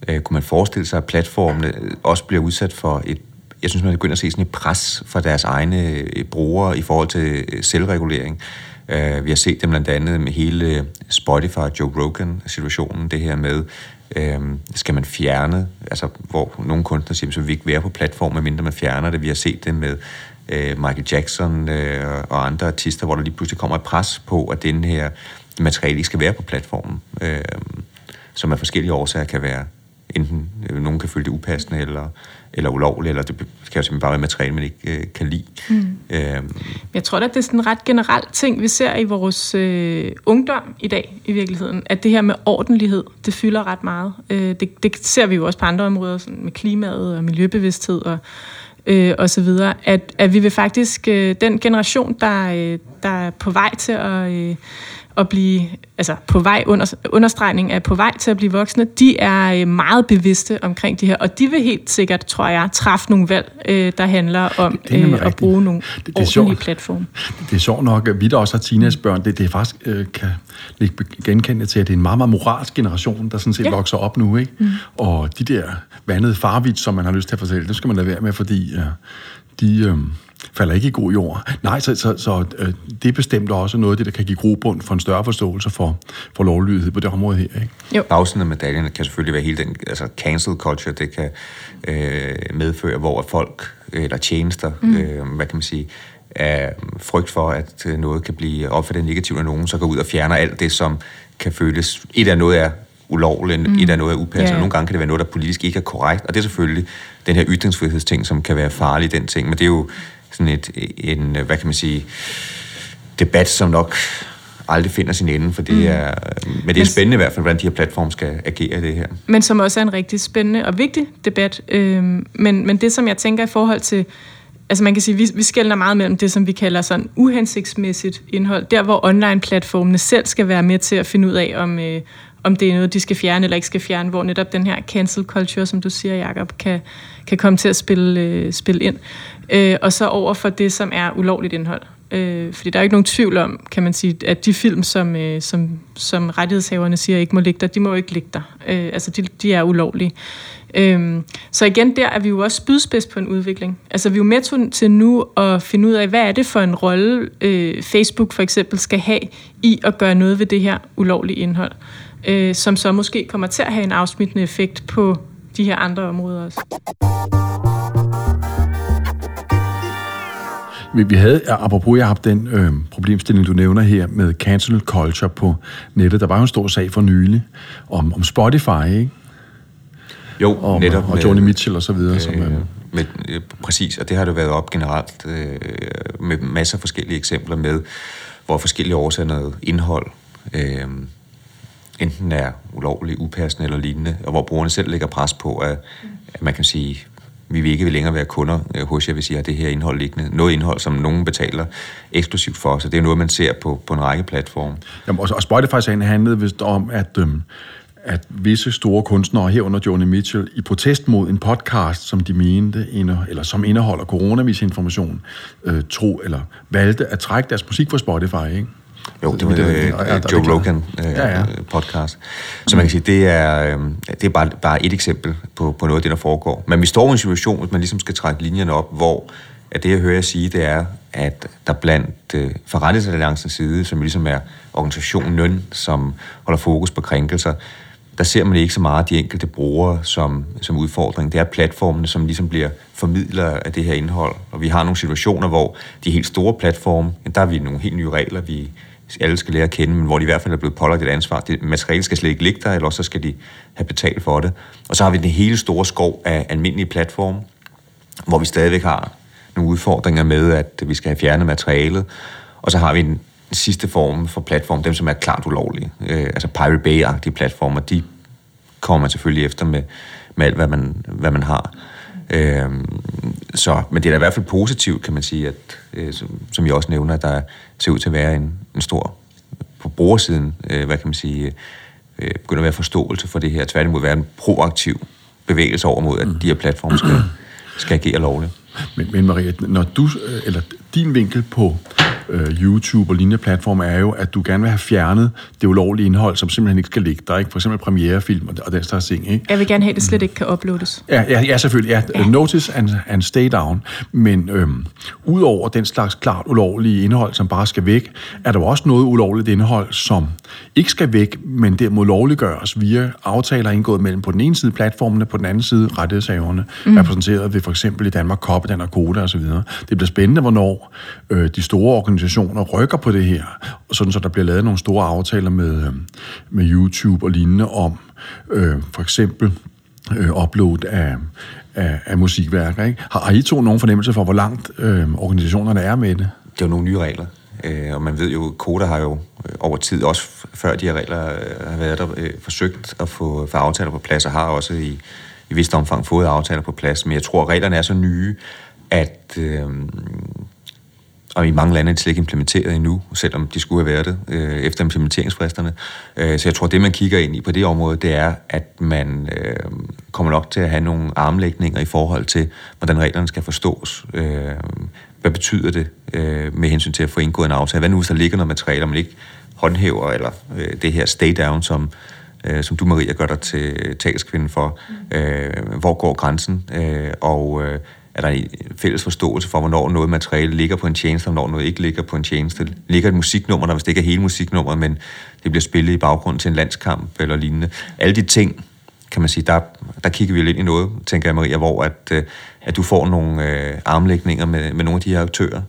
Øh, kunne man forestille sig, at platformene øh, også bliver udsat for et jeg synes, man begynder at se sådan et pres fra deres egne øh, brugere i forhold til øh, selvregulering. Uh, vi har set det blandt andet med hele Spotify og Joe Rogan-situationen, det her med, uh, skal man fjerne, altså hvor nogle kunstnere siger, så vi ikke være på platformen, mindre man fjerner det. Vi har set det med uh, Michael Jackson og andre artister, hvor der lige pludselig kommer et pres på, at den her materiale ikke skal være på platformen. Uh, som af forskellige årsager kan være enten øh, nogen kan føle det upassende eller, eller ulovligt, eller det kan jo simpelthen bare være materiale, man ikke øh, kan lide. Mm. Øhm. Jeg tror at det er sådan en ret generelt ting, vi ser i vores øh, ungdom i dag i virkeligheden, at det her med ordentlighed, det fylder ret meget. Øh, det, det ser vi jo også på andre områder, sådan med klimaet og miljøbevidsthed og øh, og så videre, at, at vi vil faktisk, øh, den generation, der, øh, der er på vej til at, øh, at blive, altså på vej, under, understregning af på vej til at blive voksne, de er øh, meget bevidste omkring det her, og de vil helt sikkert, tror jeg, træffe nogle valg, øh, der handler om det, det øh, at bruge nogle det, det ordentlige platforme. Det, det er sjovt nok, at vi der også har teenagebørn, det, det er faktisk, øh, kan ikke genkende til, at det er en meget, meget moralsk generation, der sådan set ja. vokser op nu, ikke? Mm. Og de der vandede farvits, som man har lyst til at fortælle, det skal man lade være med, fordi øh, de... Øh, falder ikke i god jord. Nej, så, så, så øh, det er bestemt også noget af det, der kan give grobund for en større forståelse for, for lovlydighed på det område her. Ikke? Jo. Bagsiden af medaljen kan selvfølgelig være hele den altså cancel culture, det kan øh, medføre, hvor folk eller tjenester, mm. øh, hvad kan man sige, af frygt for, at noget kan blive opfattet negativt af nogen, så går ud og fjerner alt det, som kan føles... Et af noget er ulovligt, mm. et er noget er upassende, yeah. nogle gange kan det være noget, der politisk ikke er korrekt, og det er selvfølgelig den her ytringsfrihedsting, som kan være farlig, den ting, men det er jo sådan et, en, hvad kan man sige, debat, som nok aldrig finder sin ende, for det mm. er, men det er spændende i hvert fald, hvordan de her platforme skal agere i det her. Men som også er en rigtig spændende og vigtig debat. Øh, men, men det, som jeg tænker i forhold til, altså man kan sige, vi, vi skældner meget mellem det, som vi kalder sådan uhensigtsmæssigt indhold, der hvor online-platformene selv skal være med til at finde ud af, om, øh, om det er noget, de skal fjerne eller ikke skal fjerne, hvor netop den her cancel culture, som du siger, Jacob, kan, kan komme til at spille, øh, spille ind. Øh, Øh, og så over for det, som er ulovligt indhold. Øh, fordi der er ikke nogen tvivl om, kan man sige, at de film, som, øh, som, som rettighedshaverne siger ikke må ligge der, de må jo ikke ligge der. Øh, altså, de, de er ulovlige. Øhm, så igen, der er vi jo også spydspids på en udvikling. Altså, vi er jo med til nu at finde ud af, hvad er det for en rolle, øh, Facebook for eksempel skal have i at gøre noget ved det her ulovlige indhold, øh, som så måske kommer til at have en afsmittende effekt på de her andre områder også. Vi, vi havde, apropos, jeg har haft den øh, problemstilling, du nævner her med cancel culture på nettet. Der var jo en stor sag for nylig om, om Spotify, ikke? Jo, om, netop. Og Johnny Mitchell og så videre. Øh, som, øh, med, øh, præcis, og det har det været op generelt øh, med masser af forskellige eksempler med, hvor forskellige årsager noget indhold øh, enten er ulovligt, upassende eller lignende, og hvor brugerne selv lægger pres på, at, at man kan sige, vi vil ikke længere være kunder øh, hos jer, hvis I har det her indhold liggende. Noget indhold, som nogen betaler eksklusivt for, så det er noget, man ser på, på en række platforme. Jamen, og Spotify-sagen handlede vist om, at, øhm, at visse store kunstnere, herunder Joni Mitchell, i protest mod en podcast, som de mente, eller som indeholder coronamisinformation, øh, tro eller valgte at trække deres musik fra Spotify, ikke? Jo, det var det, uh, Joe Rogan ja, ja. podcast. Så man kan sige, det er, uh, det er bare, bare et eksempel på, på noget af det, der foregår. Men vi står i en situation, hvis man ligesom skal trække linjerne op, hvor at det, jeg hører jer sige, det er, at der blandt uh, forretningsalliancens side, som ligesom er organisationen som holder fokus på krænkelser, der ser man ikke så meget de enkelte brugere som, som udfordring. Det er platformene, som ligesom bliver formidler af det her indhold. Og vi har nogle situationer, hvor de helt store platforme, der er vi nogle helt nye regler, vi alle skal lære at kende, men hvor de i hvert fald er blevet pålagt et ansvar. Det materiale skal slet ikke ligge der, eller så skal de have betalt for det. Og så har vi den hele store skov af almindelige platforme, hvor vi stadigvæk har nogle udfordringer med, at vi skal have fjernet materialet. Og så har vi en sidste form for platform, dem som er klart ulovlige. Øh, altså Pirate Bay-agtige platformer, de kommer man selvfølgelig efter med, med alt, hvad man, hvad man har. Øh, så, men det er da i hvert fald positivt, kan man sige, at, øh, som, som jeg også nævner, at der ser ud til at være en, en stor, på brugersiden, øh, hvad kan man sige, øh, begynder at være forståelse for det her, tværtimod være en proaktiv bevægelse over mod, at de her platforme skal, skal agere lovligt. Men, men Maria, når du, øh, eller din vinkel på øh, YouTube og lignende platforme er jo, at du gerne vil have fjernet det ulovlige indhold, som simpelthen ikke skal ligge der. Ikke? For eksempel premierefilm og, og den slags ting. Ikke? Jeg vil gerne have, at det slet ikke kan uploades. Ja, ja, ja selvfølgelig. Ja. ja. Notice and, and stay down. Men øhm, udover den slags klart ulovlige indhold, som bare skal væk, er der jo også noget ulovligt indhold, som ikke skal væk, men derimod lovliggøres via aftaler indgået mellem på den ene side platformene, på den anden side rettighedshaverne, mm. repræsenteret ved for eksempel i Danmark Koppe, og Koda osv. Det bliver spændende, hvornår øh, de store organisationer rykker på det her, sådan så der bliver lavet nogle store aftaler med, øh, med YouTube og lignende om øh, for eksempel øh, upload af, af, af musikværker. Ikke? Har, har I to nogen fornemmelse for, hvor langt øh, organisationerne er med det? Det er jo nogle nye regler. Øh, og man ved jo, Koda har jo øh, over tid, også før de her regler øh, har været der, øh, forsøgt at få, få aftaler på plads, og har også i, i vist omfang fået aftaler på plads. Men jeg tror, at reglerne er så nye, at øh, og i mange lande er det slet ikke implementeret endnu, selvom de skulle have været det øh, efter implementeringsfristerne. Øh, så jeg tror, det man kigger ind i på det område, det er, at man øh, kommer nok til at have nogle armlægninger i forhold til, hvordan reglerne skal forstås. Øh, hvad betyder det øh, med hensyn til at få indgået en aftale? Hvad nu, hvis der ligger noget materiale, man ikke håndhæver, eller øh, det her stay down, som, øh, som du, Maria, gør dig til talskvinde for. Øh, hvor går grænsen? Øh, og øh, er der en fælles forståelse for, hvornår noget materiale ligger på en tjeneste, og hvornår noget ikke ligger på en tjeneste. Ligger et musiknummer der, hvis det ikke er hele musiknummeret, men det bliver spillet i baggrund til en landskamp eller lignende. Alle de ting, kan man sige, der, der kigger vi lidt i noget, tænker jeg, Maria, hvor at, øh, at du får nogle øh, armlægninger med, med nogle af de her aktører.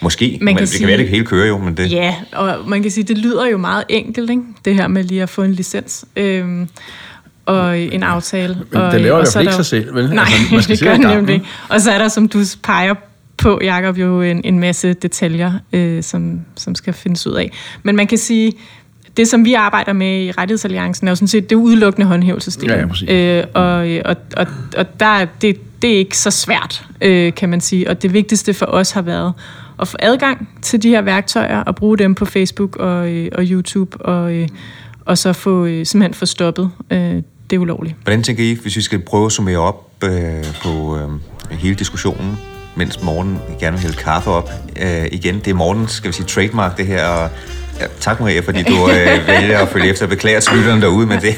Måske, man men det sige, kan være, det hele kører jo. Men det... Ja, og man kan sige, det lyder jo meget enkelt, ikke? det her med lige at få en licens. Øhm, og en aftale. Men og, det laver og i hvert ikke sig selv, vel? Nej, altså, man skal det gør det nemlig ikke. Og så er der, som du peger på, Jacob, jo en, en masse detaljer, øh, som, som skal findes ud af. Men man kan sige, det, som vi arbejder med i Rettighedsalliancen, er jo sådan set det udelukkende håndhævelsesdel. Ja, ja, øh, og, og, og, og der, det, det er ikke så svært, øh, kan man sige. Og det vigtigste for os har været at få adgang til de her værktøjer og bruge dem på Facebook og, øh, og YouTube, og, øh, og så få, øh, simpelthen få stoppet øh, det ulovlige. Hvordan tænker I, hvis vi skal prøve at summere op øh, på øh, hele diskussionen, mens morgen gerne vil hælde kaffe op øh, igen? Det er morgens, skal vi sige, trademark det her, og Ja, tak Maria, fordi du øh, vælger at følge efter. Beklager til lytterne derude, men det,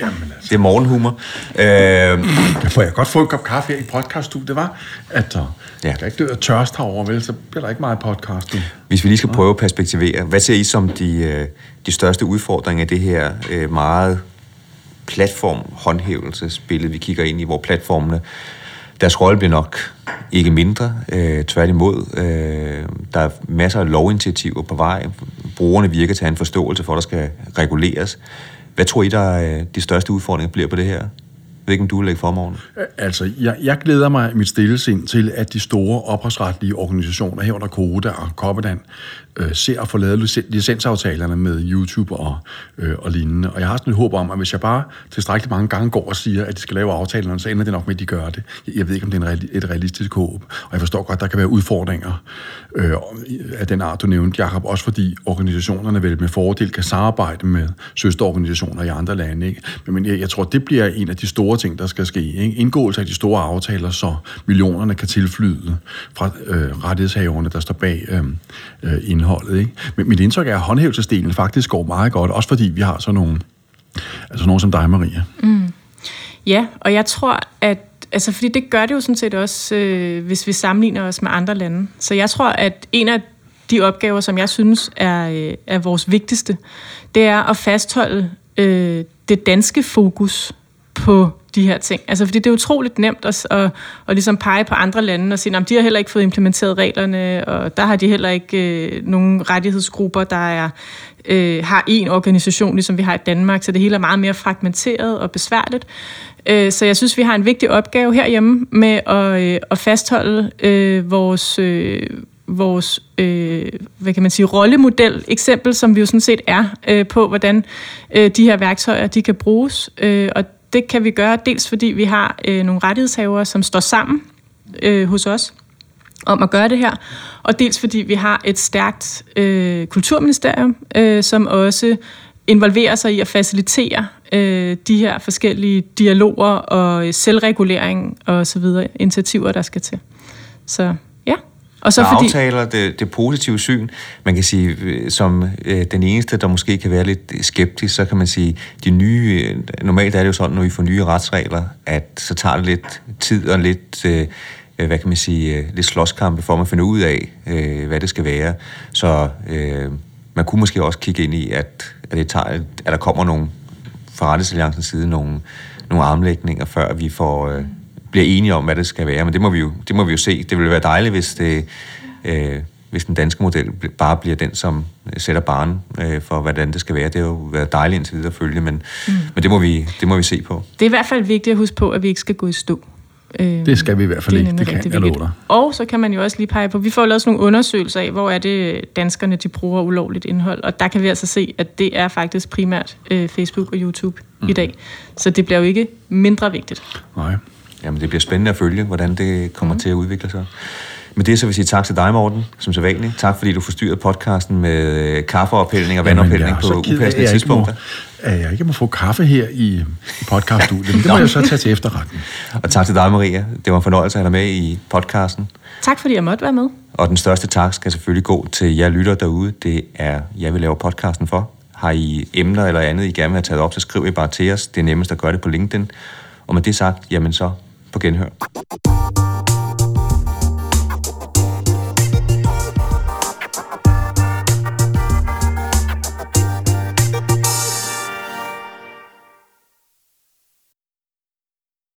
Jamen, altså. det er morgenhumor. Øh, Får jeg godt få en kop kaffe her i podcaststudiet, var? At, uh, ja. jeg kan ikke dø af tørst herovre, vel? Så bliver der ikke meget podcast. Hvis vi lige skal prøve at perspektivere, hvad ser I som de, øh, de største udfordringer i det her øh, meget platformhåndhævelsesbillede, vi kigger ind i, hvor platformene deres rolle bliver nok ikke mindre, øh, tværtimod. Øh, der er masser af lovinitiativer på vej. Brugerne virker til at have en forståelse for, at der skal reguleres. Hvad tror I, der er de største udfordringer bliver på det her? Hvilken du vil lægge for morgen. Altså, jeg, jeg glæder mig mit stille sind til, at de store ophavsretlige organisationer, herunder Koda og Copperdan, øh, ser at få lavet licensaftalerne med YouTube og, øh, og lignende. Og jeg har sådan et håb om, at hvis jeg bare tilstrækkeligt mange gange går og siger, at de skal lave aftalerne, så ender det nok med, at de gør det. Jeg ved ikke, om det er en, et realistisk håb. Og jeg forstår godt, at der kan være udfordringer øh, af den art, du nævnte, Jacob. Også fordi organisationerne vel med fordel kan samarbejde med søsterorganisationer i andre lande. Ikke? Men jeg, jeg tror, det bliver en af de store ting, der skal ske. Ikke? Indgåelse af de store aftaler, så millionerne kan tilflyde fra øh, rettighedshaverne, der står bag øh, øh, indholdet. Ikke? Men mit indtryk er, at håndhævelsesdelen faktisk går meget godt, også fordi vi har sådan nogle, altså nogen som dig, Maria. Mm. Ja, og jeg tror, at altså, fordi det gør det jo sådan set også, øh, hvis vi sammenligner os med andre lande. Så jeg tror, at en af de opgaver, som jeg synes er, øh, er vores vigtigste, det er at fastholde øh, det danske fokus på de her ting. Altså, fordi det er utroligt nemt at, at, at ligesom pege på andre lande og sige, at de har heller ikke fået implementeret reglerne, og der har de heller ikke øh, nogen rettighedsgrupper, der er, øh, har en organisation, ligesom vi har i Danmark, så det hele er meget mere fragmenteret og besværligt. Øh, så jeg synes, vi har en vigtig opgave herhjemme med at, øh, at fastholde øh, vores... Øh, vores, øh, hvad kan man sige, rollemodel, eksempel, som vi jo sådan set er øh, på, hvordan øh, de her værktøjer, de kan bruges. Øh, og det kan vi gøre dels fordi vi har øh, nogle rettighedshavere, som står sammen øh, hos os om at gøre det her, og dels fordi vi har et stærkt øh, kulturministerium, øh, som også involverer sig i at facilitere øh, de her forskellige dialoger og selvregulering og så videre initiativer, der skal til. Så og så fordi... aftaler det, det positive syn. Man kan sige, øh, som øh, den eneste, der måske kan være lidt skeptisk, så kan man sige, de nye, øh, normalt er det jo sådan, når vi får nye retsregler, at så tager det lidt tid og lidt, øh, øh hvad kan man sige, lidt slåskampe for at finde ud af, øh, hvad det skal være. Så øh, man kunne måske også kigge ind i, at, at, det tager, at der kommer nogle fra Rettighedsalliancens side nogle, nogle armlægninger, før vi får... Øh, bliver enige om, hvad det skal være. Men det må vi jo, det må vi jo se. Det ville være dejligt, hvis, det, øh, hvis den danske model bare bliver den, som sætter barnen øh, for, hvordan det skal være. Det har jo været dejligt indtil videre at følge, men, mm. men det, må vi, det må vi se på. Det er i hvert fald vigtigt at huske på, at vi ikke skal gå i stå. Øh, det skal vi i hvert fald det ikke, det kan jeg love dig. Og så kan man jo også lige pege på, vi får lavet sådan nogle undersøgelser af, hvor er det danskerne, de bruger ulovligt indhold, og der kan vi altså se, at det er faktisk primært øh, Facebook og YouTube mm. i dag. Så det bliver jo ikke mindre vigtigt. Nej. Jamen, det bliver spændende at følge, hvordan det kommer mm. til at udvikle sig. Med det så vil jeg sige tak til dig, Morten, som så vanligt. Tak, fordi du forstyrrede podcasten med øh, kaffeophældning og vandophældning på upassende tidspunkter. At jeg ikke må få kaffe her i, i podcaststudiet, men det må jeg så tage til efterretning. Og tak til dig, Maria. Det var en fornøjelse at have dig med i podcasten. Tak, fordi jeg måtte være med. Og den største tak skal selvfølgelig gå til jer lytter derude. Det er jeg vil lave podcasten for. Har I emner eller andet, I gerne vil have taget op, så skriv I bare til os. Det er nemmest at gøre det på LinkedIn. Og med det sagt, jamen så på genhør.